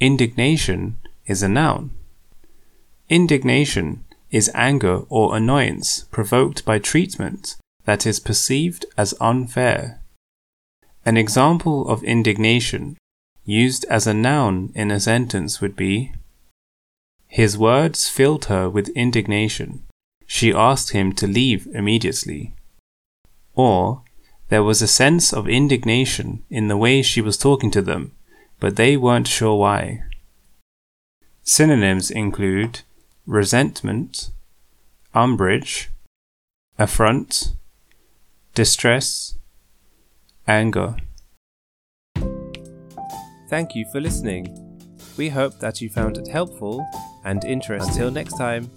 indignation is a noun. Indignation is anger or annoyance provoked by treatment that is perceived as unfair. An example of indignation used as a noun in a sentence would be His words filled her with indignation. She asked him to leave immediately. Or, there was a sense of indignation in the way she was talking to them, but they weren't sure why. Synonyms include resentment, umbrage, affront, distress, anger. Thank you for listening. We hope that you found it helpful and interesting. Until next time.